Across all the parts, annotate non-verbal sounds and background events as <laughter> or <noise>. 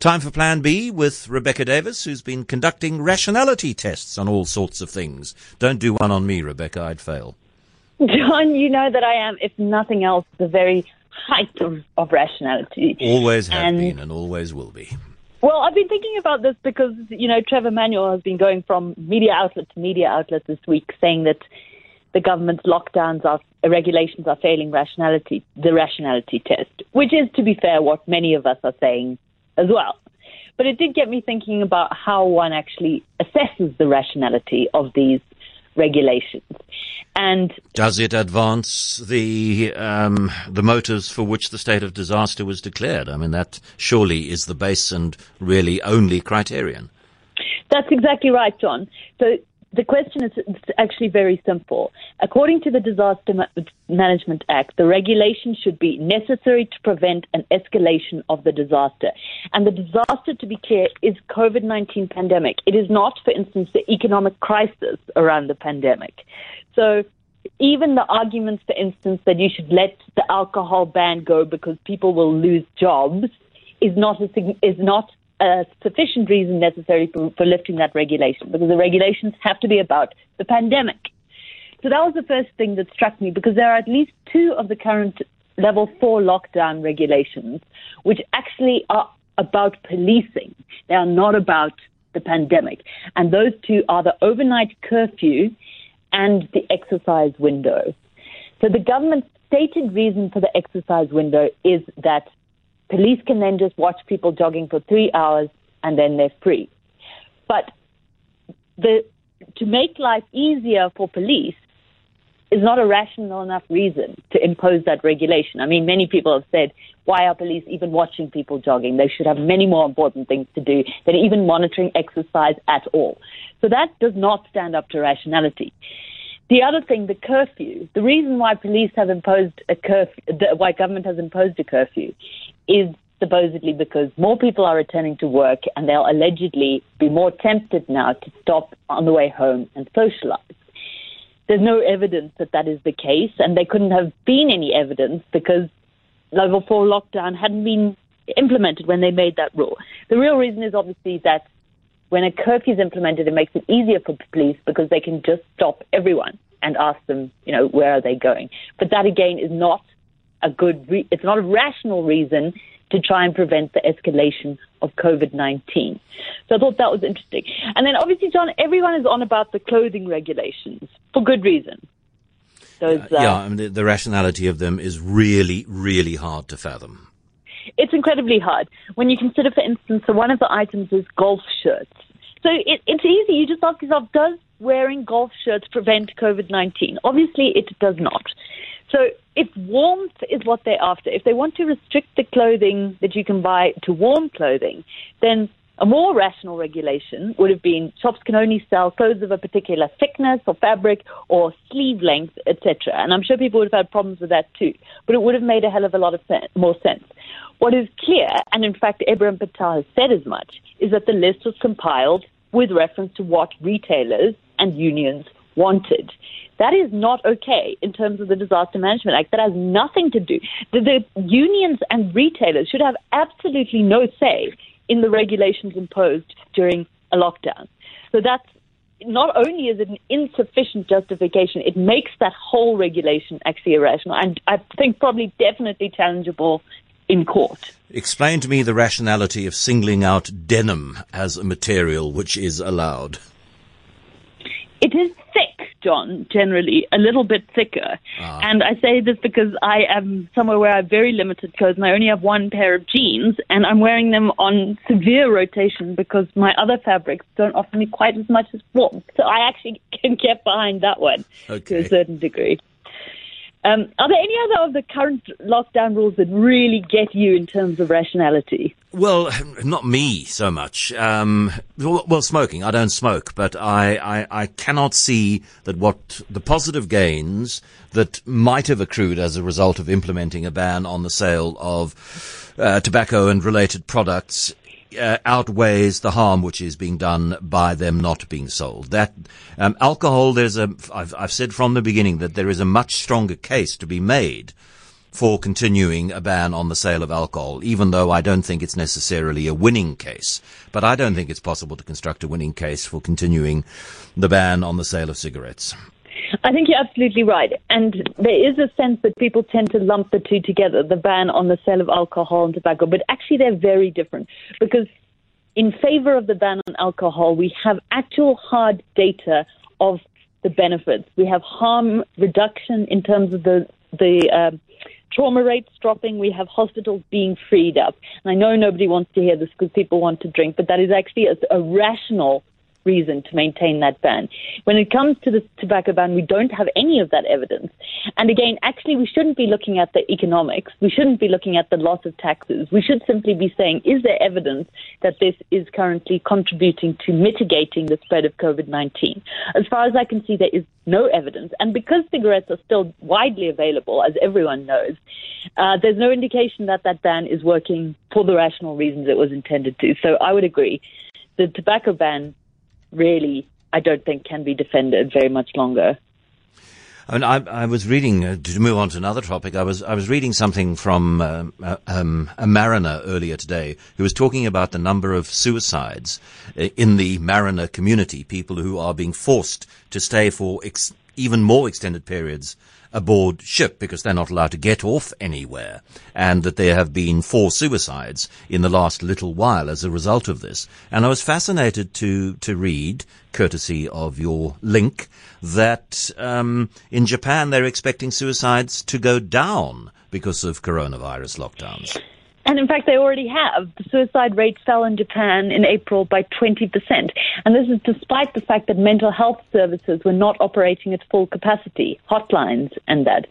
Time for Plan B with Rebecca Davis, who's been conducting rationality tests on all sorts of things. Don't do one on me, Rebecca, I'd fail. John, you know that I am, if nothing else, the very height of, of rationality. Always have and, been and always will be. Well, I've been thinking about this because, you know, Trevor Manuel has been going from media outlet to media outlet this week saying that the government's lockdowns are regulations are failing rationality, the rationality test, which is, to be fair, what many of us are saying as well. But it did get me thinking about how one actually assesses the rationality of these regulations. And does it advance the um, the motives for which the state of disaster was declared? I mean, that surely is the base and really only criterion. That's exactly right, John. So the question is actually very simple. According to the Disaster Management Act, the regulation should be necessary to prevent an escalation of the disaster. And the disaster, to be clear, is COVID-19 pandemic. It is not, for instance, the economic crisis around the pandemic. So even the arguments, for instance, that you should let the alcohol ban go because people will lose jobs is not a, is not a sufficient reason necessary for, for lifting that regulation because the regulations have to be about the pandemic. So that was the first thing that struck me because there are at least two of the current level four lockdown regulations which actually are about policing. They are not about the pandemic. And those two are the overnight curfew and the exercise window. So the government's stated reason for the exercise window is that Police can then just watch people jogging for three hours and then they're free. But the, to make life easier for police is not a rational enough reason to impose that regulation. I mean, many people have said, why are police even watching people jogging? They should have many more important things to do than even monitoring exercise at all. So that does not stand up to rationality. The other thing, the curfew, the reason why police have imposed a curfew, why government has imposed a curfew is supposedly because more people are returning to work and they'll allegedly be more tempted now to stop on the way home and socialize. There's no evidence that that is the case, and there couldn't have been any evidence because level four lockdown hadn't been implemented when they made that rule. The real reason is obviously that when a curfew is implemented, it makes it easier for police because they can just stop everyone and ask them, you know, where are they going. But that again is not a good, re- it's not a rational reason to try and prevent the escalation of COVID 19. So I thought that was interesting. And then obviously, John, everyone is on about the clothing regulations for good reason. Those, uh, yeah, I mean, the, the rationality of them is really, really hard to fathom. It's incredibly hard. When you consider, for instance, so one of the items is golf shirts. So it, it's easy. You just ask yourself, does wearing golf shirts prevent COVID 19? Obviously, it does not. So if warmth is what they're after, if they want to restrict the clothing that you can buy to warm clothing, then a more rational regulation would have been shops can only sell clothes of a particular thickness or fabric or sleeve length, etc. And I'm sure people would have had problems with that too. But it would have made a hell of a lot of more sense. What is clear, and in fact Ebrahim Patel has said as much, is that the list was compiled with reference to what retailers and unions wanted. That is not okay in terms of the Disaster Management Act. That has nothing to do. The, the unions and retailers should have absolutely no say in the regulations imposed during a lockdown. So that's not only is it an insufficient justification, it makes that whole regulation actually irrational and I think probably definitely challengeable in court. Explain to me the rationality of singling out denim as a material which is allowed. It is thick, John, generally, a little bit thicker. Ah. And I say this because I am somewhere where I have very limited clothes and I only have one pair of jeans and I'm wearing them on severe rotation because my other fabrics don't offer me quite as much as warmth. So I actually <laughs> can get behind that one okay. to a certain degree. Um, are there any other of the current lockdown rules that really get you in terms of rationality? Well, not me so much. Um, well, smoking. I don't smoke, but I, I, I, cannot see that what the positive gains that might have accrued as a result of implementing a ban on the sale of uh, tobacco and related products uh, outweighs the harm which is being done by them not being sold. That um, alcohol, there's a. I've, I've said from the beginning that there is a much stronger case to be made for continuing a ban on the sale of alcohol, even though I don't think it's necessarily a winning case. But I don't think it's possible to construct a winning case for continuing the ban on the sale of cigarettes. I think you're absolutely right. And there is a sense that people tend to lump the two together the ban on the sale of alcohol and tobacco. But actually, they're very different because, in favor of the ban on alcohol, we have actual hard data of the benefits. We have harm reduction in terms of the, the uh, trauma rates dropping, we have hospitals being freed up. And I know nobody wants to hear this because people want to drink, but that is actually a, a rational reason to maintain that ban. When it comes to the tobacco ban, we don't have any of that evidence. And again, actually, we shouldn't be looking at the economics. We shouldn't be looking at the loss of taxes. We should simply be saying, is there evidence that this is currently contributing to mitigating the spread of COVID 19? As far as I can see, there is no evidence. And because cigarettes are still widely available, as everyone knows, uh, there's no indication that that ban is working for the rational reasons it was intended to. So I would agree. The tobacco ban really, I don't think can be defended very much longer. I mean, I, I was reading uh, to move on to another topic. I was I was reading something from uh, uh um, a mariner earlier today who was talking about the number of suicides uh, in the mariner community, people who are being forced to stay for ex- even more extended periods aboard ship because they're not allowed to get off anywhere, and that there have been four suicides in the last little while as a result of this. And I was fascinated to to read, courtesy of your link, that um, in Japan they're expecting suicides to go down because of coronavirus lockdowns. And in fact, they already have. The suicide rate fell in Japan in April by 20%. And this is despite the fact that mental health services were not operating at full capacity, hotlines and that.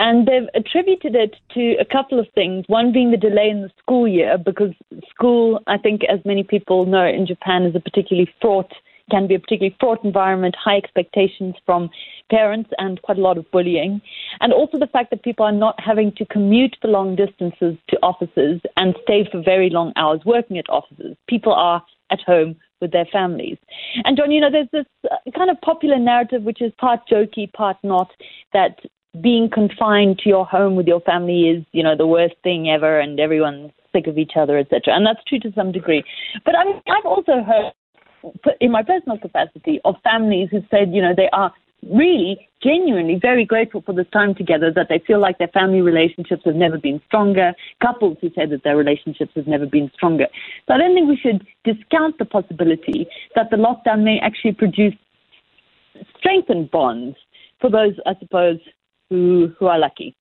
And they've attributed it to a couple of things. One being the delay in the school year, because school, I think, as many people know in Japan, is a particularly fraught can be a particularly fraught environment, high expectations from parents, and quite a lot of bullying. And also the fact that people are not having to commute for long distances to offices and stay for very long hours working at offices. People are at home with their families. And John, you know, there's this uh, kind of popular narrative which is part jokey, part not, that being confined to your home with your family is, you know, the worst thing ever and everyone's sick of each other, etc. And that's true to some degree. But I mean, I've also heard in my personal capacity of families who said, you know, they are really genuinely very grateful for this time together that they feel like their family relationships have never been stronger couples who say that their relationships have never been stronger. So i don't think we should discount the possibility that the lockdown may actually produce strengthened bonds for those i suppose who who are lucky.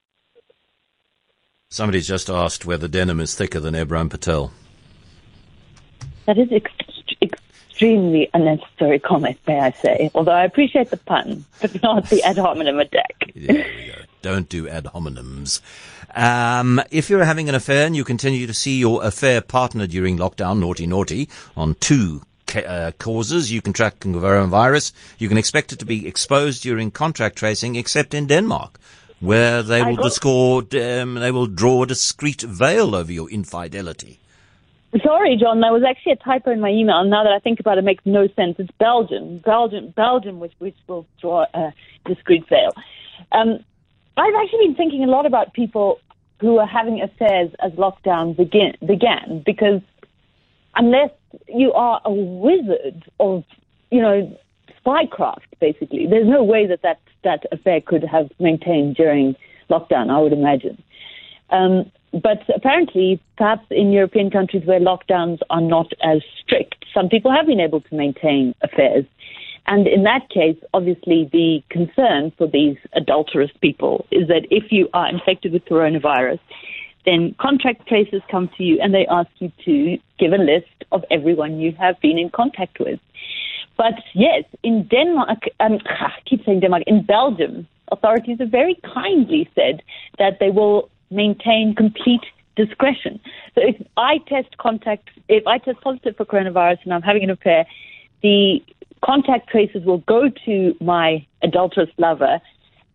Somebody's just asked whether denim is thicker than Ebrahim Patel. That is ex- extremely unnecessary comment, may I say. Although I appreciate the pun, but not the ad hominem attack. <laughs> Don't do ad hominems. Um, if you're having an affair and you continue to see your affair partner during lockdown, naughty naughty, on two uh, causes. You can track coronavirus. You can expect it to be exposed during contact tracing, except in Denmark, where they will discord, um, they will draw a discreet veil over your infidelity. Sorry, John, there was actually a typo in my email. Now that I think about it, it makes no sense. It's Belgium, Belgium, Belgium, which, which will draw a discreet veil. Um, I've actually been thinking a lot about people who are having affairs as lockdown begin, began, because unless you are a wizard of, you know, spycraft, basically, there's no way that that, that affair could have maintained during lockdown, I would imagine. Um, but apparently, perhaps in European countries where lockdowns are not as strict, some people have been able to maintain affairs. And in that case, obviously, the concern for these adulterous people is that if you are infected with coronavirus, then contact tracers come to you and they ask you to give a list of everyone you have been in contact with. But yes, in Denmark, um, <sighs> I keep saying Denmark, in Belgium, authorities have very kindly said that they will maintain complete discretion. So if I test contact, if I test positive for coronavirus and I'm having an affair, the contact tracers will go to my adulterous lover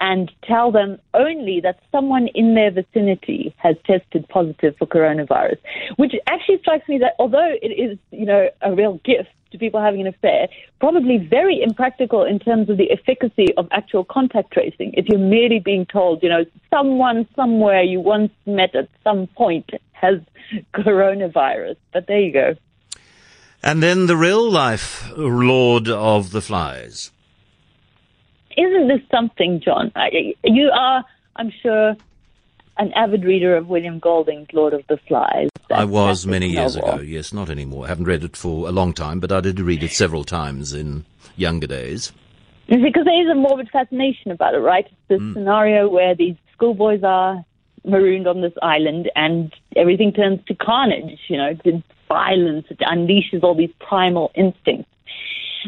and tell them only that someone in their vicinity has tested positive for coronavirus, which actually strikes me that although it is, you know, a real gift to people having an affair, probably very impractical in terms of the efficacy of actual contact tracing. If you're merely being told, you know, someone somewhere you once met at some point has <laughs> coronavirus. But there you go. And then the real life Lord of the Flies. Isn't this something, John? You are, I'm sure, an avid reader of William Golding's Lord of the Flies. I was many years ago. Yes, not anymore. I haven't read it for a long time, but I did read it several times in younger days. <laughs> Because there is a morbid fascination about it, right? It's this mm. scenario where these schoolboys are marooned on this island and everything turns to carnage, you know, it's violence, it unleashes all these primal instincts.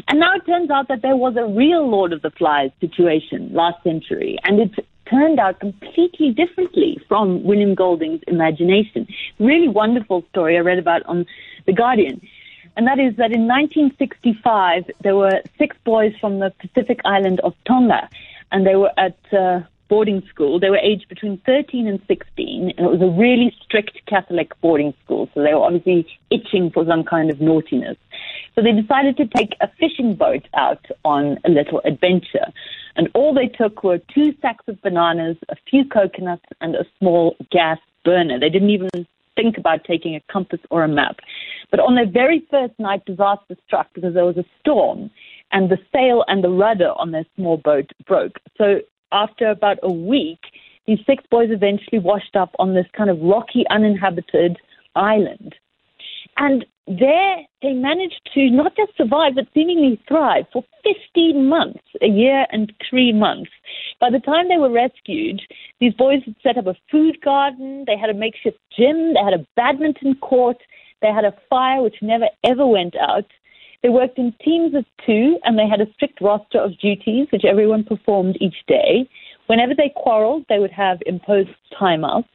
And now it turns out that there was a real Lord of the Flies situation last century, and it turned out completely differently from William Golding's imagination. Really wonderful story I read about on The Guardian. And that is that in 1965, there were six boys from the Pacific island of Tonga, and they were at uh, boarding school. They were aged between 13 and 16, and it was a really strict Catholic boarding school, so they were obviously itching for some kind of naughtiness. So they decided to take a fishing boat out on a little adventure. And all they took were two sacks of bananas, a few coconuts, and a small gas burner. They didn't even think about taking a compass or a map. But on their very first night, disaster struck because there was a storm and the sail and the rudder on their small boat broke. So after about a week, these six boys eventually washed up on this kind of rocky, uninhabited island. And there they managed to not just survive, but seemingly thrive for 15 months, a year and three months. By the time they were rescued, these boys had set up a food garden, they had a makeshift gym, they had a badminton court, they had a fire which never ever went out. They worked in teams of two, and they had a strict roster of duties which everyone performed each day. Whenever they quarreled, they would have imposed timeouts.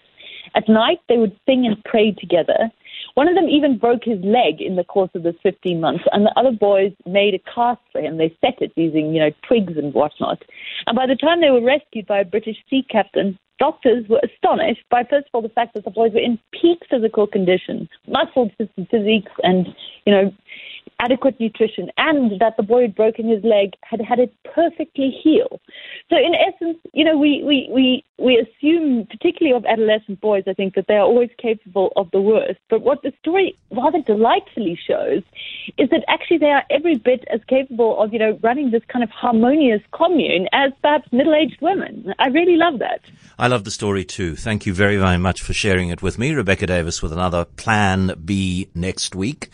At night, they would sing and pray together. One of them even broke his leg in the course of this 15 months, and the other boys made a cast for him. They set it using, you know, twigs and whatnot. And by the time they were rescued by a British sea captain, doctors were astonished by, first of all, the fact that the boys were in peak physical condition, muscle physiques, and, you know, adequate nutrition and that the boy had broken his leg had had it perfectly heal. So in essence, you know, we, we, we, we assume, particularly of adolescent boys, I think that they are always capable of the worst. But what the story rather delightfully shows is that actually they are every bit as capable of, you know, running this kind of harmonious commune as perhaps middle-aged women. I really love that. I love the story too. Thank you very, very much for sharing it with me. Rebecca Davis with another Plan B next week.